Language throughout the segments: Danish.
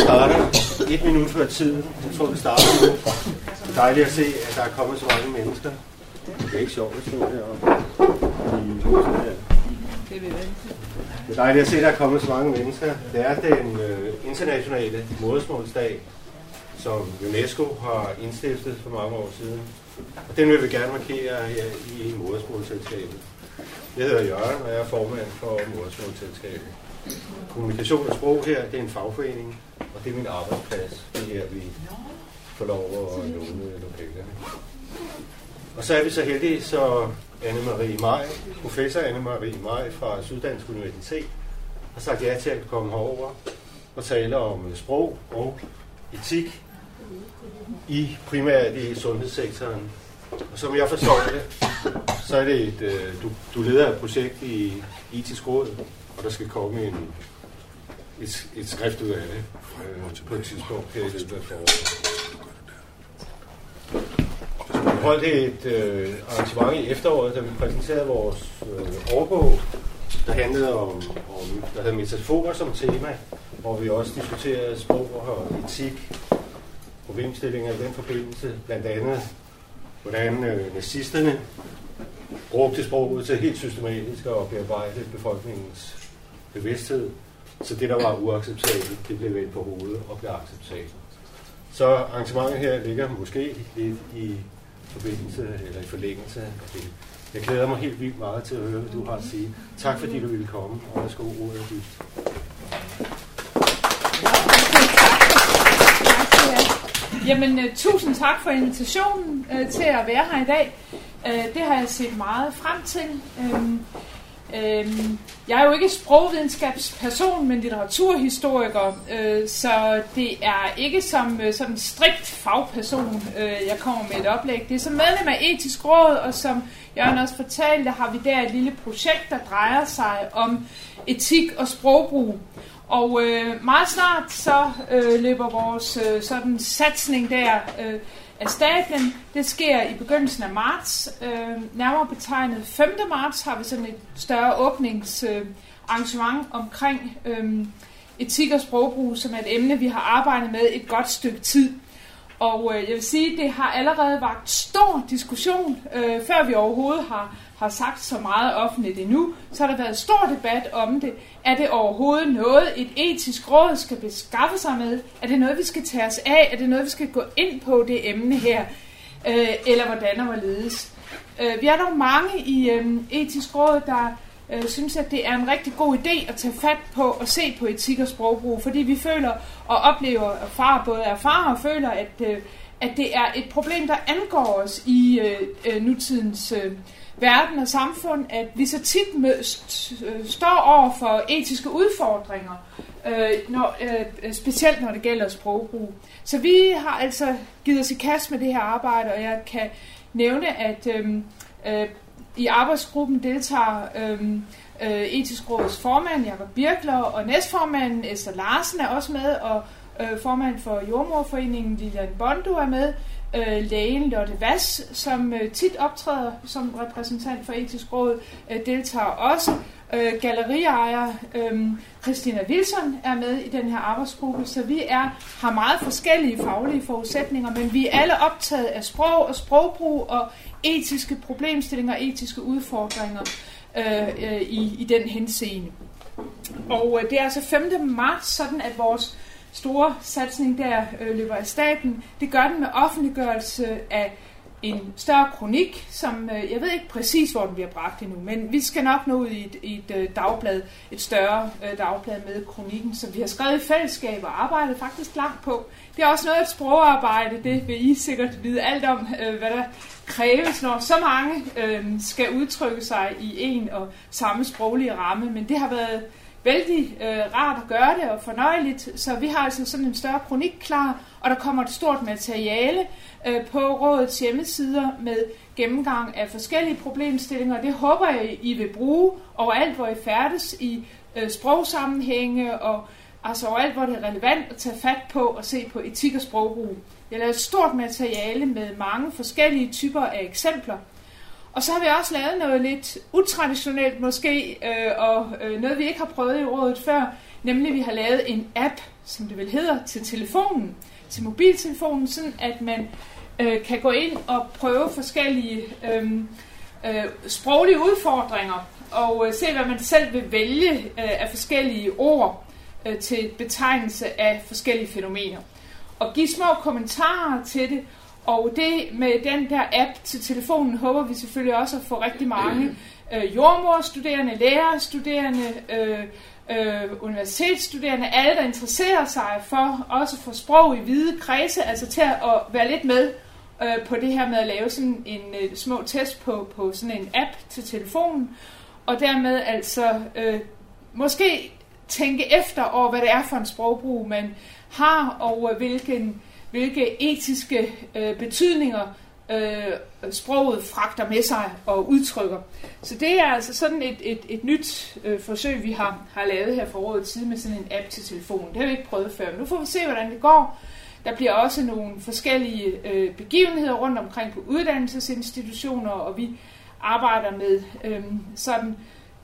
starter et minut før tiden. Jeg tror, vi starter nu. Det er dejligt at se, at der er kommet så mange mennesker. Det er ikke sjovt at stå heroppe. Det er dejligt at se, at der er kommet så mange mennesker. Det er den øh, internationale modersmålsdag, som UNESCO har indstiftet for mange år siden. Og den vil vi gerne markere her i modersmålsselskabet. Jeg hedder Jørgen, og jeg er formand for modersmålsselskabet. Kommunikation og sprog her, det er en fagforening, og det er min arbejdsplads. Det er her, vi får lov at låne lokalerne. Og så er vi så heldige, så Anne-Marie Maj, professor Anne-Marie Maj fra Syddansk Universitet, har sagt ja til at komme herover og tale om sprog og etik i primært i sundhedssektoren. Og som jeg forstår det, så er det et, øh, du, du leder et projekt i etisk råd, og der skal komme en, et, et skrift ud af det øh, på et tidspunkt her i løbet af foråret. Vi holdt et øh, arrangement i efteråret, da vi præsenterede vores øh, årbog, der handlede om, om der havde metaforer som tema, hvor vi også diskuterede sprog og etik, problemstillinger i den forbindelse, blandt andet hvordan øh, nazisterne brugte sproget til helt systematisk at bearbejde befolkningens bevidsthed, så det, der var uacceptabelt, det blev vendt på hovedet og blev acceptabelt. Så arrangementet her ligger måske lidt i forbindelse eller i forlængelse af det. Jeg glæder mig helt vildt meget til at høre, hvad du har at sige. Tak fordi du ville komme, og værsgo ordet dit. Jamen, uh, tusind tak for invitationen uh, til at være her i dag. Uh, det har jeg set meget frem til. Øhm, Øhm, jeg er jo ikke sprogvidenskabsperson, men litteraturhistoriker, øh, så det er ikke som øh, sådan strikt fagperson, øh, jeg kommer med et oplæg. Det er som medlem af etisk råd, og som Jørgen også fortalte, har vi der et lille projekt, der drejer sig om etik og sprogbrug. Og øh, meget snart så øh, løber vores øh, sådan satsning der øh, af stablen. Det sker i begyndelsen af marts. Øh, nærmere betegnet 5. marts har vi sådan et større åbningsarrangement øh, omkring øh, etik og sprogbrug, som er et emne, vi har arbejdet med et godt stykke tid. Og øh, jeg vil sige, det har allerede vagt stor diskussion, øh, før vi overhovedet har har sagt så meget offentligt endnu, så har der været stor debat om det. Er det overhovedet noget, et etisk råd skal beskaffe sig med? Er det noget, vi skal tage os af? Er det noget, vi skal gå ind på det emne her? Øh, eller hvordan og hvorledes? Øh, vi er dog mange i øh, etisk råd, der øh, synes, at det er en rigtig god idé at tage fat på og se på etik og sprogbrug, fordi vi føler og oplever, og far både erfarer og føler, at, øh, at det er et problem, der angår os i øh, øh, nutidens øh, verden og samfund, at vi så tit med, st- står over for etiske udfordringer, øh, når, øh, specielt når det gælder sprogbrug. Så vi har altså givet os i kast med det her arbejde, og jeg kan nævne, at øh, øh, i arbejdsgruppen deltager øh, øh, etisk råds formand Jakob Birkler og næstformanden Esther Larsen er også med, og øh, formand for Jordmorforeningen Lilian Bondo er med, øh, lægen Lotte Vass, som øh, tit optræder som repræsentant for etisk råd, øh, deltager også. Øh, galleriejer øh, Christina Wilson er med i den her arbejdsgruppe, så vi er har meget forskellige faglige forudsætninger, men vi er alle optaget af sprog og sprogbrug og etiske problemstillinger og etiske udfordringer øh, øh, i, i den henseende. Og øh, det er altså 5. marts, sådan at vores store satsning der øh, løber af staten. Det gør den med offentliggørelse af en større kronik, som øh, jeg ved ikke præcis, hvor den bliver bragt endnu, men vi skal nok nå ud i et, i et øh, dagblad, et større øh, dagblad med kronikken, som vi har skrevet i fællesskab og arbejdet faktisk langt på. Det er også noget af et sprogarbejde, det vil I sikkert vide alt om, øh, hvad der kræves, når så mange øh, skal udtrykke sig i en og samme sproglige ramme, men det har været vældig øh, rart at gøre det og fornøjeligt. Så vi har altså sådan en større kronik klar, og der kommer et stort materiale øh, på rådets hjemmesider med gennemgang af forskellige problemstillinger. Det håber jeg, I vil bruge overalt, hvor I færdes i øh, sprogsammenhænge og altså overalt, hvor det er relevant at tage fat på og se på etik og sprogbrug. Jeg har et stort materiale med mange forskellige typer af eksempler, og så har vi også lavet noget lidt utraditionelt måske, øh, og øh, noget vi ikke har prøvet i rådet før, Nemlig, vi har lavet en app, som det vel hedder, til telefonen, til mobiltelefonen, sådan at man øh, kan gå ind og prøve forskellige øh, øh, sproglige udfordringer, og øh, se, hvad man selv vil vælge øh, af forskellige ord øh, til betegnelse af forskellige fænomener. Og give små kommentarer til det, og det med den der app til telefonen håber vi selvfølgelig også at få rigtig mange øh, jordmorstuderende, lærerstuderende, øh, øh, universitetsstuderende, alle der interesserer sig for også for sprog i hvide kredse, altså til at være lidt med øh, på det her med at lave sådan en øh, små test på, på sådan en app til telefonen, og dermed altså øh, måske tænke efter over, hvad det er for en sprogbrug, man har, og øh, hvilken, hvilke etiske øh, betydninger øh, sproget fragter med sig og udtrykker. Så det er altså sådan et, et, et nyt øh, forsøg, vi har, har lavet her for året tid med sådan en app til telefonen. Det har vi ikke prøvet før, men nu får vi se, hvordan det går. Der bliver også nogle forskellige øh, begivenheder rundt omkring på uddannelsesinstitutioner, og vi arbejder med øh, sådan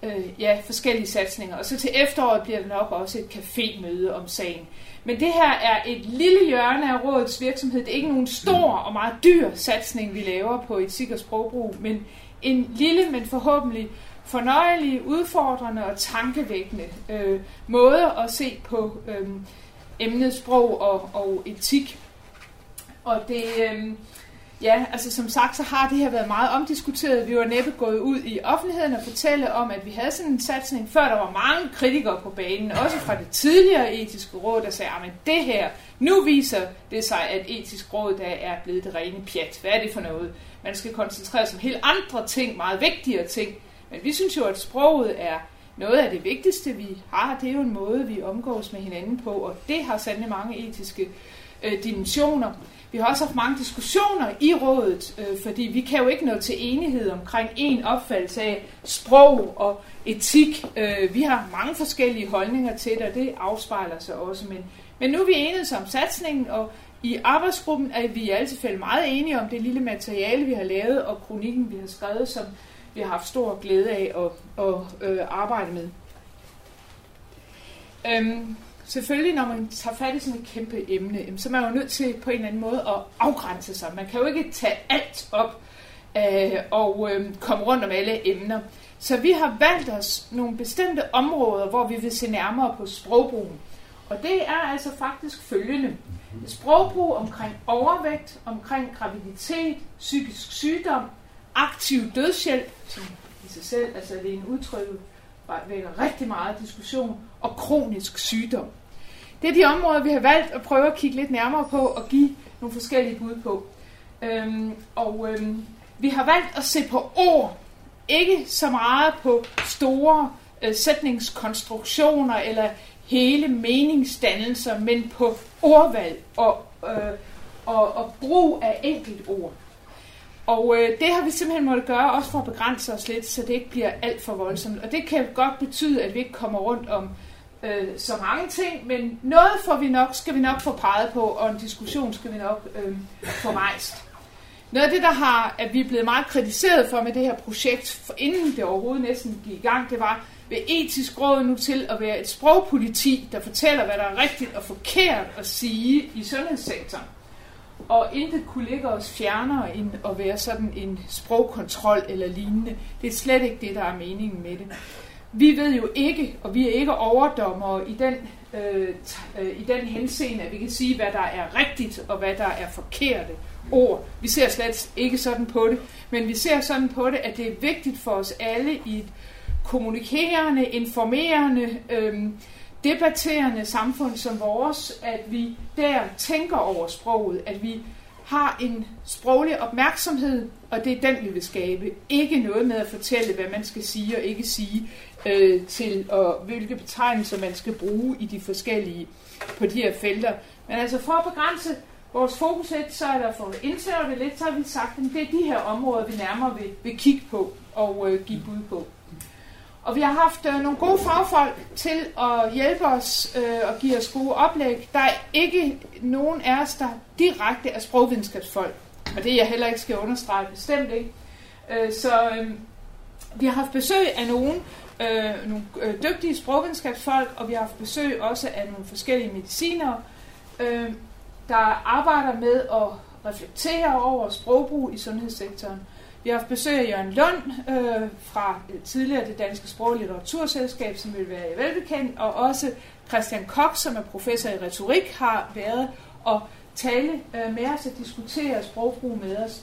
øh, ja, forskellige satsninger. Og så til efteråret bliver der nok også et cafémøde om sagen. Men det her er et lille hjørne af rådets virksomhed. Det er ikke nogen stor og meget dyr satsning, vi laver på et sikkert sprogbrug, men en lille, men forhåbentlig fornøjelig, udfordrende og tankevækkende øh, måde at se på øh, emnet sprog og, og etik. Og det, øh, Ja, altså som sagt, så har det her været meget omdiskuteret. Vi var næppe gået ud i offentligheden og fortælle om, at vi havde sådan en satsning, før der var mange kritikere på banen, også fra det tidligere etiske råd, der sagde, at det her, nu viser det sig, at etisk råd der er blevet det rene pjat. Hvad er det for noget? Man skal koncentrere sig om helt andre ting, meget vigtigere ting. Men vi synes jo, at sproget er noget af det vigtigste, vi har. Det er jo en måde, vi omgås med hinanden på, og det har sandelig mange etiske øh, dimensioner. Vi har også haft mange diskussioner i rådet, øh, fordi vi kan jo ikke nå til enighed omkring en opfattelse af sprog og etik. Øh, vi har mange forskellige holdninger til det, og det afspejler sig også. Men, men nu er vi enige om satsningen, og i arbejdsgruppen er vi i alle tilfælde meget enige om det lille materiale, vi har lavet, og kronikken, vi har skrevet, som vi har haft stor glæde af at, at øh, arbejde med. Øhm, selvfølgelig, når man tager fat i sådan et kæmpe emne, så er man jo nødt til på en eller anden måde at afgrænse sig. Man kan jo ikke tage alt op øh, og øh, komme rundt om alle emner. Så vi har valgt os nogle bestemte områder, hvor vi vil se nærmere på sprogbrugen. Og det er altså faktisk følgende. Sprogbrug omkring overvægt, omkring graviditet, psykisk sygdom, aktiv dødshjælp, som i sig selv, altså det er en udtryk, vækker rigtig meget diskussion, og kronisk sygdom. Det er de områder, vi har valgt at prøve at kigge lidt nærmere på og give nogle forskellige bud på. Øhm, og øhm, vi har valgt at se på ord, ikke så meget på store øh, sætningskonstruktioner eller hele meningsdannelser, men på ordvalg og, øh, og, og brug af enkelt ord. Og øh, det har vi simpelthen måttet gøre, også for at begrænse os lidt, så det ikke bliver alt for voldsomt. Og det kan godt betyde, at vi ikke kommer rundt om øh, så mange ting, men noget får vi nok, skal vi nok få peget på, og en diskussion skal vi nok øh, få rejst. Noget af det, der har, at vi er blevet meget kritiseret for med det her projekt, for inden det overhovedet næsten gik i gang, det var ved etisk råd nu til at være et sprogpoliti, der fortæller, hvad der er rigtigt og forkert at sige i sundhedssektoren og intet kunne ligge os fjernere end at være sådan en sprogkontrol eller lignende. Det er slet ikke det, der er meningen med det. Vi ved jo ikke, og vi er ikke overdommere i den, øh, øh, i den henseende, at vi kan sige, hvad der er rigtigt og hvad der er forkerte ord. Vi ser slet ikke sådan på det, men vi ser sådan på det, at det er vigtigt for os alle i et kommunikerende, informerende, øh, debatterende samfund som vores, at vi der tænker over sproget, at vi har en sproglig opmærksomhed, og det er den, vi vil skabe. Ikke noget med at fortælle, hvad man skal sige og ikke sige, øh, til og hvilke betegnelser man skal bruge i de forskellige på de her felter. Men altså for at begrænse vores fokus lidt, så er der for at indsætte det lidt, så har vi sagt, at det er de her områder, vi nærmere vil, vil kigge på og øh, give bud på. Og vi har haft øh, nogle gode fagfolk til at hjælpe os øh, og give os gode oplæg. Der er ikke nogen af os, der direkte er sprogvidenskabsfolk. Og det jeg heller ikke skal understrege bestemt ikke. Øh, så øh, vi har haft besøg af nogen, øh, nogle øh, dygtige sprogvidenskabsfolk, og vi har haft besøg også af nogle forskellige medicinere, øh, der arbejder med at reflektere over sprogbrug i sundhedssektoren. Vi har haft besøg af Jørgen Lund øh, fra tidligere det Danske Sprog- og Litteraturselskab, som vil være velbekendt, og også Christian Koch, som er professor i retorik, har været og tale øh, med os og diskutere sprogbrug med os.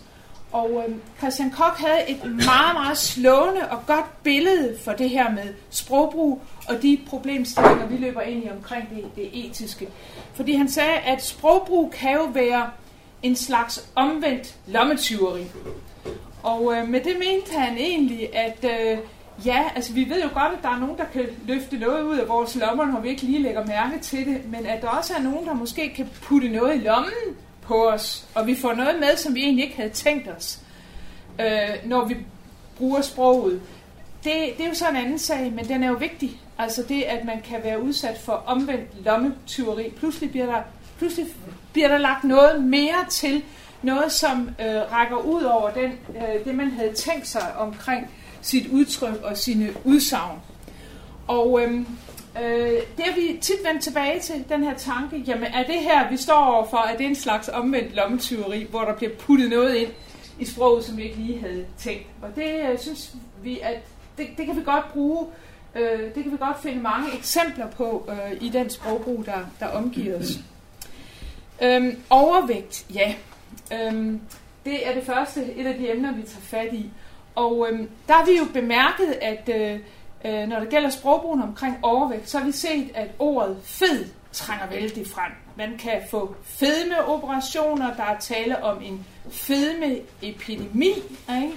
Og øh, Christian Koch havde et meget, meget slående og godt billede for det her med sprogbrug og de problemstillinger, vi løber ind i omkring det, det etiske. Fordi han sagde, at sprogbrug kan jo være en slags omvendt lommetyveri. Og øh, med det mente han egentlig, at øh, ja, altså vi ved jo godt, at der er nogen, der kan løfte noget ud af vores lommer, når vi ikke lige lægger mærke til det, men at der også er nogen, der måske kan putte noget i lommen på os, og vi får noget med, som vi egentlig ikke havde tænkt os, øh, når vi bruger sproget. Det, det er jo så en anden sag, men den er jo vigtig. Altså det, at man kan være udsat for omvendt lommetyveri. Pludselig bliver der, pludselig bliver der lagt noget mere til, noget som øh, rækker ud over den, øh, det, man havde tænkt sig omkring sit udtryk og sine udsagn. Og øh, øh, det er vi tit vendt tilbage til, den her tanke, jamen er det her, vi står overfor, er det en slags omvendt lommetyveri, hvor der bliver puttet noget ind i sproget, som vi ikke lige havde tænkt. Og det øh, synes vi, at det, det kan vi godt bruge, øh, det kan vi godt finde mange eksempler på øh, i den sprogbrug, der, der omgiver os. Øhm, overvægt, ja. Øhm, det er det første, et af de emner, vi tager fat i. Og øhm, der har vi jo bemærket, at øh, øh, når det gælder sprogbrugen omkring overvægt, så har vi set, at ordet fed trænger vældig frem. Man kan få fedmeoperationer, der er tale om en fedmeepidemi. Ikke?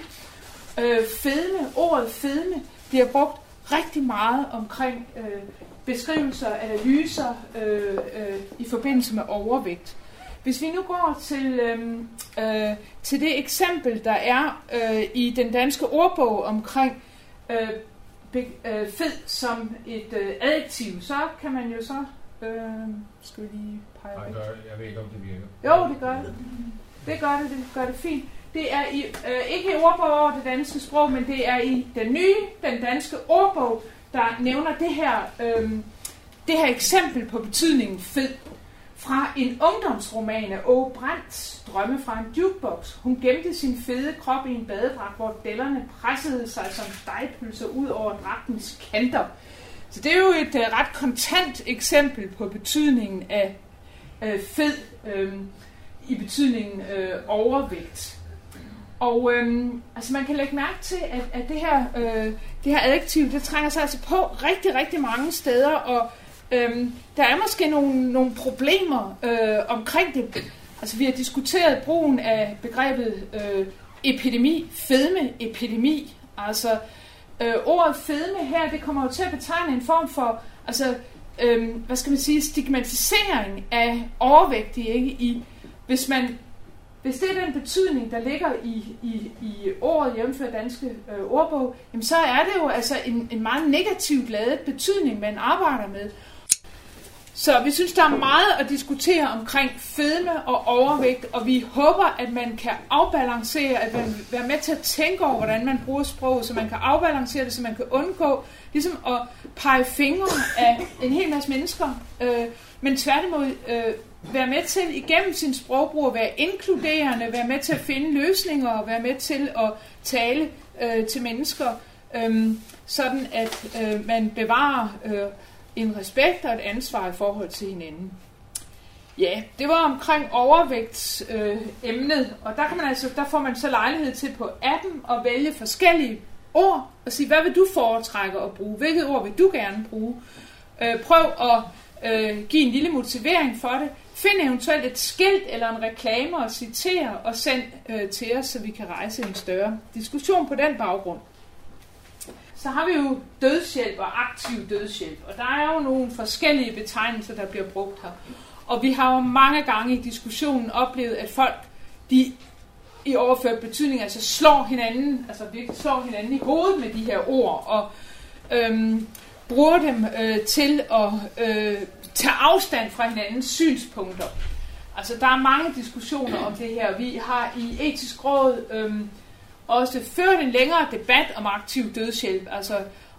Øh, fedme, ordet fedme bliver brugt rigtig meget omkring øh, beskrivelser, analyser øh, øh, i forbindelse med overvægt. Hvis vi nu går til, øh, øh, til det eksempel, der er øh, i den danske ordbog omkring øh, be, øh, fed som et øh, adjektiv, så kan man jo så... Øh, skal vi lige pege Nej, gør, jeg ved ikke, om det virker. Jo, det gør det. Det gør det, det gør det fint. Det er i, øh, ikke i ordbog over det danske sprog, men det er i den nye, den danske ordbog, der nævner det her, øh, det her eksempel på betydningen fed fra en ungdomsroman af Åge Brandt, Drømme fra en jukebox. Hun gemte sin fede krop i en badedragt, hvor dællerne pressede sig som dejpølser ud over dragtens kanter. Så det er jo et uh, ret kontant eksempel på betydningen af uh, fed uh, i betydningen uh, overvægt. Og øhm, altså man kan lægge mærke til, at, at det, her, øh, det her adjektiv, det trænger sig altså på rigtig, rigtig mange steder, og øhm, der er måske nogle, nogle problemer øh, omkring det. Altså vi har diskuteret brugen af begrebet øh, epidemi, fedmeepidemi. Altså øh, ordet fedme her, det kommer jo til at betegne en form for, altså, øh, hvad skal man sige, stigmatisering af overvægtige, ikke? I, hvis man hvis det er den betydning, der ligger i, i, i ordet jævnfør danske øh, ordbog, jamen så er det jo altså en, en meget negativt ladet betydning, man arbejder med. Så vi synes, der er meget at diskutere omkring fedme og overvægt, og vi håber, at man kan afbalancere, at man være med til at tænke over, hvordan man bruger sproget, så man kan afbalancere det, så man kan undgå ligesom at pege fingre af en hel masse mennesker, øh, men tværtimod øh, være med til igennem sin sprogbrug at være inkluderende, være med til at finde løsninger og være med til at tale øh, til mennesker, øh, sådan at øh, man bevarer øh, en respekt og et ansvar i forhold til hinanden. Ja, det var omkring overvægtsemnet, øh, emnet, og der, kan man altså, der får man så lejlighed til på appen at vælge forskellige ord og sige, hvad vil du foretrække at bruge? Hvilket ord vil du gerne bruge? Øh, prøv at øh, give en lille motivering for det. Find eventuelt et skilt eller en reklame og citere og send øh, til os, så vi kan rejse en større diskussion på den baggrund. Så har vi jo dødshjælp og aktiv dødshjælp, og der er jo nogle forskellige betegnelser, der bliver brugt her. Og vi har jo mange gange i diskussionen oplevet, at folk, de i overført betydning, altså slår hinanden, altså virkelig slår hinanden i hovedet med de her ord, og øhm, bruger dem øh, til at øh, tage afstand fra hinandens synspunkter. Altså, der er mange diskussioner om det her. Vi har i etisk råd øhm, også ført en længere debat om aktiv dødshjælp. Altså,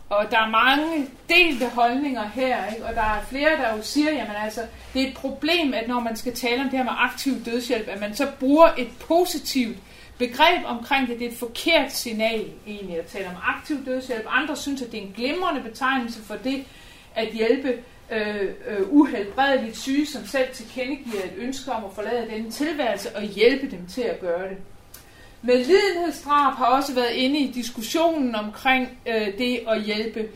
Og der er mange delte holdninger her, ikke? og der er flere, der jo siger, jamen altså, det er et problem, at når man skal tale om det her med aktiv dødshjælp, at man så bruger et positivt begreb omkring det. Det er et forkert signal egentlig at tale om aktiv dødshjælp. Andre synes, at det er en glimrende betegnelse for det at hjælpe øh, øh, uhelbredeligt syge, som selv tilkendegiver et ønske om at forlade denne tilværelse og hjælpe dem til at gøre det. Medlidenhedsdrab har også været inde i diskussionen omkring øh, det at hjælpe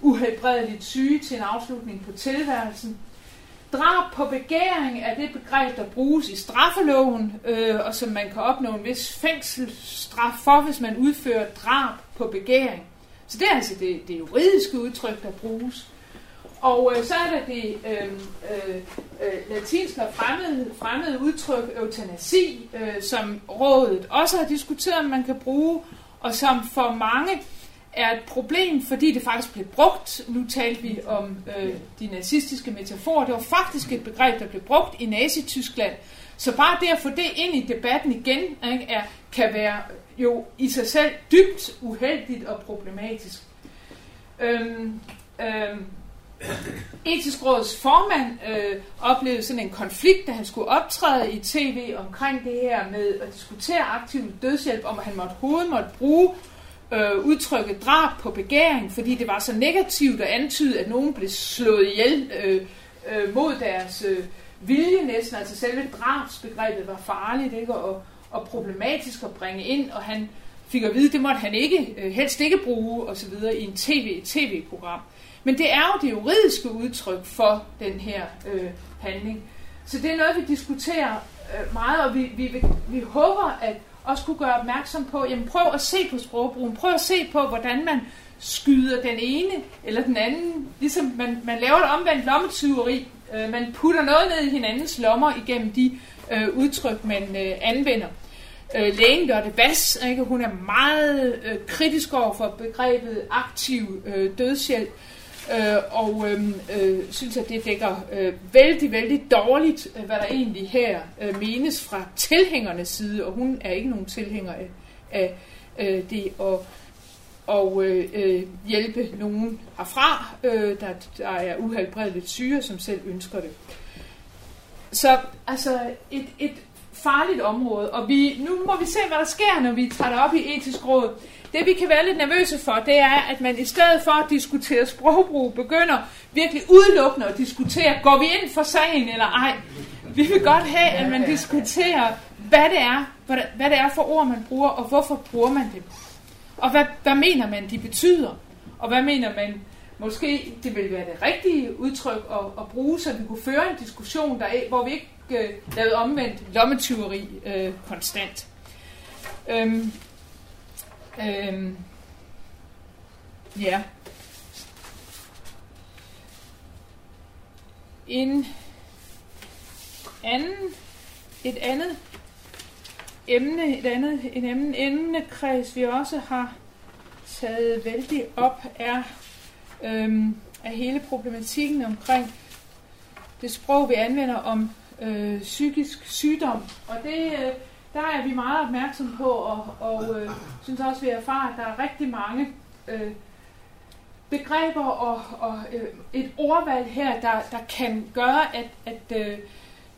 uhelbredeligt syge til en afslutning på tilværelsen. Drab på begæring er det begreb, der bruges i straffeloven, øh, og som man kan opnå en vis fængselsstraf for, hvis man udfører drab på begæring. Så det er altså det, det juridiske udtryk, der bruges. Og øh, så er der det øhm, øh, øh, latinske og fremmede, fremmede udtryk eutanasi, øh, som rådet også har diskuteret, om man kan bruge, og som for mange er et problem, fordi det faktisk blev brugt. Nu talte vi om øh, de nazistiske metaforer. Det var faktisk et begreb, der blev brugt i Nazi-Tyskland. Så bare det at få det ind i debatten igen, ikke, er, kan være jo i sig selv dybt uheldigt og problematisk. Øhm, øhm, Etisk råds formand øh, oplevede sådan en konflikt, da han skulle optræde i tv omkring det her med at diskutere aktiv dødshjælp, om at han måtte hovedet måtte bruge øh, udtrykket drab på begæring, fordi det var så negativt at antyde, at nogen blev slået ihjel øh, øh, mod deres øh, vilje næsten. Altså selve drabsbegrebet var farligt ikke? Og, og problematisk at bringe ind, og han fik at vide, at det måtte han ikke, øh, helst ikke bruge osv. i en tv, tv-program. Men det er jo det juridiske udtryk for den her øh, handling. Så det er noget, vi diskuterer øh, meget, og vi, vi, vi håber at også kunne gøre opmærksom på, jamen prøv at se på sprogbrugen, prøv at se på, hvordan man skyder den ene eller den anden, ligesom man, man laver et omvendt lommetyveri, øh, man putter noget ned i hinandens lommer igennem de øh, udtryk, man øh, anvender. Øh, lægen gør det bas, ikke? hun er meget øh, kritisk over for begrebet aktiv øh, dødshjælp, øh, og øhm, øh, synes, at det dækker øh, vældig, vældig dårligt, øh, hvad der egentlig her øh, menes fra tilhængernes side, og hun er ikke nogen tilhænger af, af øh, det at og øh, øh, hjælpe nogen herfra, øh, der, der er uhelbredeligt syge, som selv ønsker det. Så altså et, et farligt område, og vi, nu må vi se, hvad der sker, når vi tager det op i etisk råd. Det vi kan være lidt nervøse for, det er, at man i stedet for at diskutere sprogbrug, begynder virkelig udelukkende at diskutere, går vi ind for sagen eller ej. Vi vil godt have, at man diskuterer, hvad det er, hvad det er for ord, man bruger, og hvorfor bruger man dem. Og hvad, hvad mener man, de betyder? Og hvad mener man, måske det vil være det rigtige udtryk at, at bruge, så vi kunne føre en diskussion, der, hvor vi ikke øh, lavede omvendt lommetyveri øh, konstant. Øhm, Øhm, ja. En anden, et andet emne, et andet, en anden emnekreds, vi også har taget vældig op, er øhm, er hele problematikken omkring det sprog, vi anvender om øh, psykisk sygdom. Og det øh, der er vi meget opmærksom på, og, og øh, synes også, vi erfarer, at der er rigtig mange øh, begreber og, og øh, et ordvalg her, der, der kan gøre, at, at øh,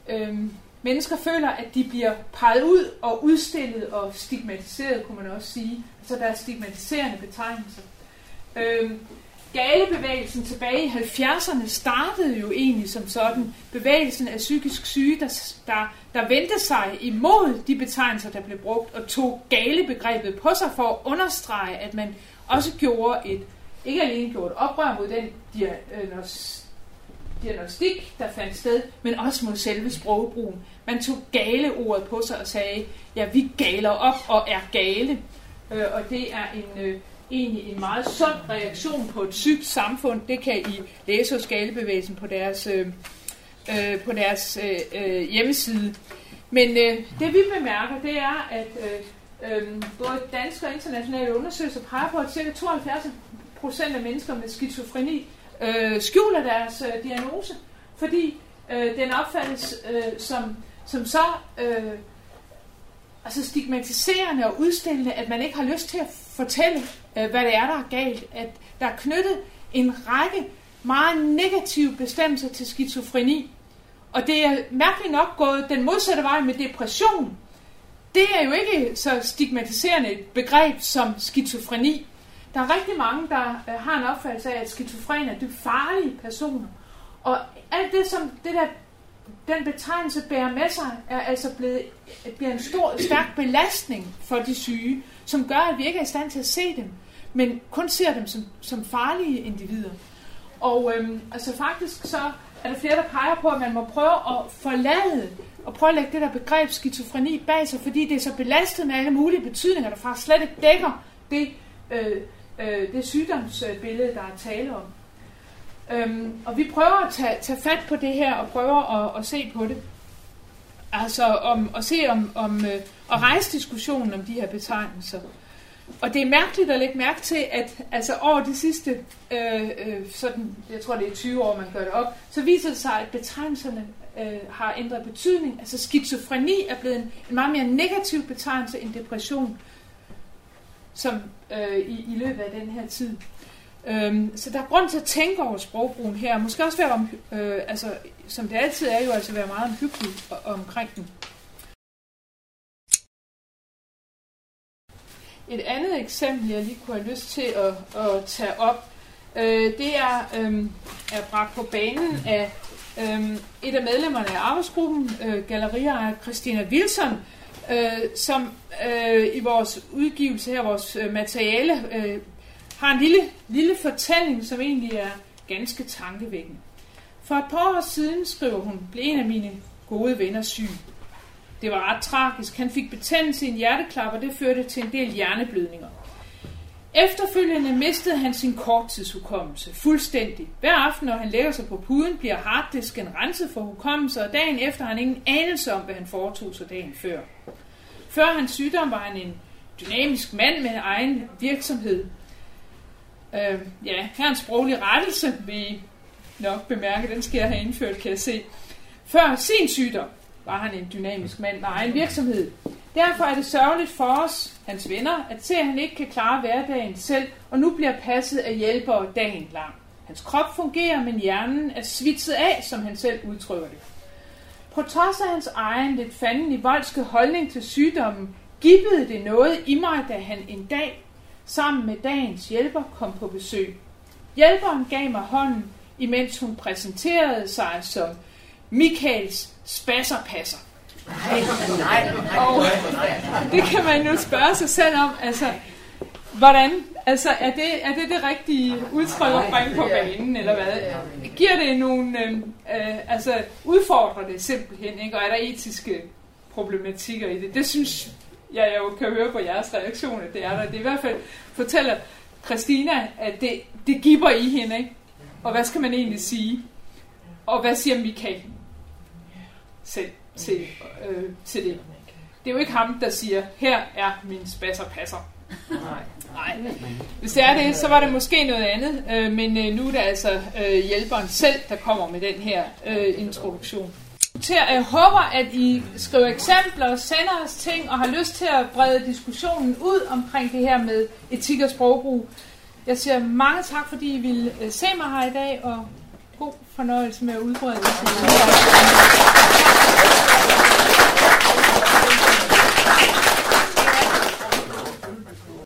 øh, mennesker føler, at de bliver peget ud og udstillet og stigmatiseret, kunne man også sige. Altså der er stigmatiserende betegnelser. Øh, Galebevægelsen tilbage i 70'erne startede jo egentlig som sådan bevægelsen af psykisk syge, der, der, der vendte sig imod de betegnelser, der blev brugt, og tog galebegrebet på sig for at understrege, at man også gjorde et, ikke alene gjorde et oprør mod den diagnostik, der fandt sted, men også mod selve sprogbrugen. Man tog gale ordet på sig og sagde, ja, vi galer op og er gale. Øh, og det er en, øh, egentlig en meget sund reaktion på et sygt samfund. Det kan I læse hos Galebevægelsen på deres, øh, øh, på deres øh, øh, hjemmeside. Men øh, det vi bemærker, det er, at øh, øh, både danske og internationale undersøgelser peger på, at ca. 72 procent af mennesker med skizofreni øh, skjuler deres øh, diagnose, fordi øh, den opfattes øh, som, som så øh, altså stigmatiserende og udstillende, at man ikke har lyst til at fortælle, øh, hvad det er, der er galt. At der er knyttet en række meget negative bestemmelser til skizofreni. Og det er mærkeligt nok gået den modsatte vej med depression. Det er jo ikke så stigmatiserende et begreb som skizofreni. Der er rigtig mange, der øh, har en opfattelse af, at skizofrene er dybt farlige personer. Og alt det, som det der, den betegnelse bærer med sig, er altså blevet, bliver en stor, stærk belastning for de syge, som gør, at vi ikke er i stand til at se dem, men kun ser dem som, som farlige individer. Og øhm, altså faktisk så er der flere, der peger på, at man må prøve at forlade og prøve at lægge det der begreb skizofreni bag sig, fordi det er så belastet med alle mulige betydninger, der faktisk slet ikke dækker det, øh, øh, det sygdomsbillede, der er tale om. Øhm, og vi prøver at tage, tage fat på det her og prøver at, at se på det. Altså om, at se om, om øh, at rejse diskussionen om de her betegnelser. Og det er mærkeligt at lægge mærke til, at altså over de sidste, øh, øh, sådan, jeg tror det er 20 år, man gør det op, så viser det sig, at betegnelserne øh, har ændret betydning. Altså skizofreni er blevet en, en meget mere negativ betegnelse end depression som øh, i, i løbet af den her tid. Øhm, så der er grund til at tænke over sprogbrugen her. Måske også være om, øh, altså, som det altid er jo, altså være meget omhyggelig omkring den. Et andet eksempel, jeg lige kunne have lyst til at, at tage op, øh, det er, øh, er bragt på banen af øh, et af medlemmerne af arbejdsgruppen, øh, galleriejer Christina Wilson, øh, som øh, i vores udgivelse her, vores øh, materiale, øh, har en lille, lille fortælling, som egentlig er ganske tankevækkende. For et par år siden, skriver hun, blev en af mine gode venner syg. Det var ret tragisk. Han fik betændelse i en hjerteklap, og det førte til en del hjerneblødninger. Efterfølgende mistede han sin korttidshukommelse fuldstændig. Hver aften, når han lægger sig på puden, bliver harddisken renset for hukommelse, og dagen efter har han ingen anelse om, hvad han foretog sig dagen før. Før hans sygdom var han en dynamisk mand med egen virksomhed. Øh, ja, her er en sproglig rettelse, vil I nok bemærke, den skal jeg have indført, kan jeg se. Før sin sygdom var han en dynamisk mand med egen virksomhed. Derfor er det sørgeligt for os, hans venner, at se, at han ikke kan klare hverdagen selv, og nu bliver passet af hjælpere dagen lang. Hans krop fungerer, men hjernen er svitset af, som han selv udtrykker det. På trods af hans egen lidt fanden i voldske holdning til sygdommen, gibbede det noget i mig, da han en dag sammen med dagens hjælper kom på besøg. Hjælperen gav mig hånden, imens hun præsenterede sig som Michaels spasserpasser. Nej, nej, nej. Og det kan man jo spørge sig selv om, altså, hvordan, altså, er det, er det det rigtige udtryk at bringe på banen, eller hvad? Giver det nogle, øh, øh, altså, udfordrer det simpelthen, ikke? Og er der etiske problematikker i det? Det synes jeg jo kan høre på jeres reaktioner, det er der. Det er i hvert fald fortæller Christina, at det, det giver i hende, ikke? Og hvad skal man egentlig sige? Og hvad siger Michael selv til, øh, til det? Det er jo ikke ham, der siger, her er min spasser passer. Nej. Nej. Hvis det er det, så var det måske noget andet, øh, men øh, nu er det altså øh, hjælperen selv, der kommer med den her øh, introduktion. Til, jeg håber, at I skriver eksempler, sender os ting og har lyst til at brede diskussionen ud omkring det her med etik og sprogbrug. Jeg siger mange tak, fordi I ville øh, se mig her i dag, og god fornøjelse med at udbrede det.